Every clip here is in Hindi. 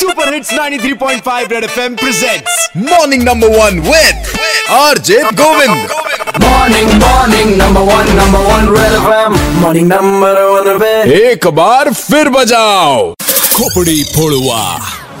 Super hits 93.5 red FM presents morning number one with RJ Govind Morning, morning, number one, number one, Red FM. Morning, number one, Red. एक बार फिर बजाओ खोपड़ी फोड़ुआ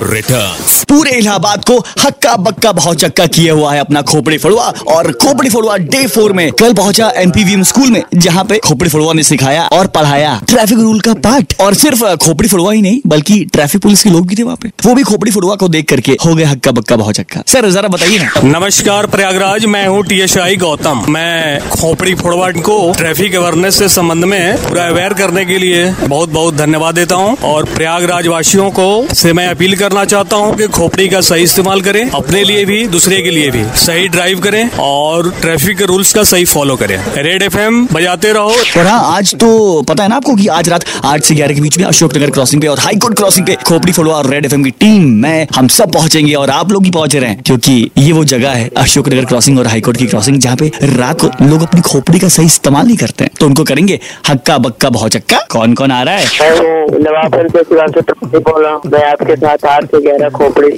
रिटर्न्स पूरे इलाहाबाद को हक्का बक्का भौचक्का किए हुआ है अपना खोपड़ी फड़ुआ और खोपड़ी फड़ुआ डे फोर में कल पहुँचा एनपीवीएम स्कूल में जहाँ पे खोपड़ी फड़ुआ ने सिखाया और पढ़ाया। ट्रैफ़िक रूल का पाठ और सिर्फ़ खोपड़ी फड़ुआ ही नहीं बल्कि ट्रैफ़िक पुलिस के लोग भी थे वहाँ पे। वो भी खोपड़ी फड़ुआ को देख करके हो गए हक्का बक्का भौचक्का सर जरा बताइए ना। नमस्कार प्रयागराज मैं हूँ टी एस आई गौतम। मैं खोपड़ी फोड़वा को ट्रैफ़िक अवेयरनेस से संबंध में पूरा अवेयर करने के लिए बहुत बहुत धन्यवाद देता हूँ और प्रयागराज वासियों को से मैं अपील करना चाहता हूँ कि खोपड़ी का सही इस्तेमाल करें अपने लिए भी दूसरे के लिए भी। सही ड्राइव करें और ट्रैफ़िक के रूल्स का सही फॉलो करें। रेड एफएम बजाते रहो। और हाँ आज तो पता है ना आपको कि आज रात आठ से ग्यारह के बीच में अशोक नगर क्रॉसिंग पे और हाई कोर्ट क्रॉसिंग पे खोपड़ी फड़ुआ और रेड एफएम की टीम मैं हम सब पहुँचेंगे और आप लोग भी पहुँच रहे हैं क्योंकि ये वो जगह है अशोक नगर क्रॉसिंग और हाई कोर्ट की क्रॉसिंग जहाँ पे रात को लोग अपनी खोपड़ी का सही इस्तेमाल नहीं करते हैं। तो उनको करेंगे हक्का बक्का भौचक्का कौन कौन आ रहा है? मैं नवाबगंज से शिवांशु बोल रहा हूँ। मैं आपके साथ खोपड़ी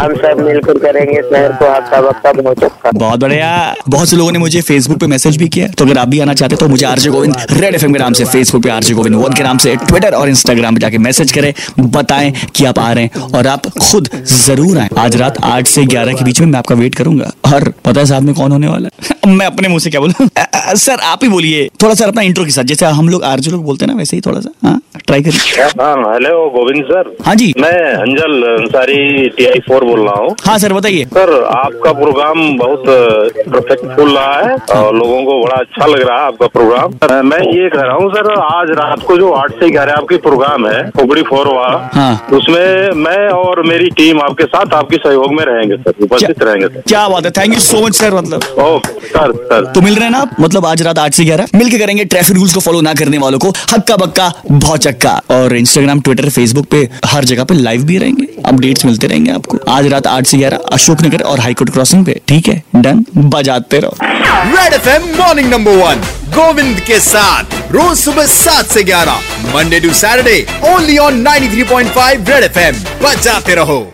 हम सब मिलकर करेंगे शहर को हक्का बक्का पहुँचा बहुत बढ़िया। बहुत से लोगों ने मुझे फेसबुक पे मैसेज भी किया। तो अगर आप भी आना चाहते तो मुझे आरजे गोविंद रेड एफएम के नाम से फेसबुक पे आरजे गोविंद वन के नाम से ट्विटर और इंस्टाग्राम पे जाके मैसेज करें, बताएँ कि आप आ रहे हैं और आप खुद ज़रूर आए। आज रात आठ से ग्यारह के बीच में मैं आपका वेट करूँगा। और पता है साथ में कौन होने वाला है? मैं अपने मुँह से क्या बोलूँ? सर आप ही बोलिए। थोड़ा सा अपना इंट्रो के साथ जैसे हम लोग आरजे लोग बोलते हैं ना वैसे ही थोड़ा सा हाँ ट्राई करिए। हाँ हेलो गोविंद सर हाँ जी। मैं Anjal Ansari T I four बोल रहा हूँ। हाँ सर बताइए। सर आपका प्रोग्राम बहुत परफेक्टफुल रहा है और लोगों को बड़ा अच्छा लग रहा है आपका प्रोग्राम मैं ये कह रहा हूँ सर आज रात को जो आठ से ग्यारह आपकी प्रोग्राम है खोपड़ी फोर वाला हाँ। उसमें मैं और मेरी टीम आपके साथ आपके सहयोग में रहेंगे सर उपस्थित रहेंगे सर क्या बात है thank you so much sir मतलब। ओके सर सर तो मिल रहे हैं ना आप? मतलब आज रात आठ से ग्यारह। मिलकर करेंगे ट्रैफ़िक रूल्स को फॉलो ना करने वालों को। हक्का बक्का भौचक्का और इंस्टाग्राम ट्विटर फेसबुक पे हर जगह पे लाइव भी रहेंगे। अपडेट्स मिलते रहेंगे आपको। आज रात आठ से ग्यारह, अशोकनगर और हाईकोर्ट क्रॉसिंग पे। ठीक है? डन बजाते रहो। Red FM morning number one Govind के साथ। रोज सुबह सात से ग्यारह Monday to Saturday only on 93.5 Red FM बजाते रहो।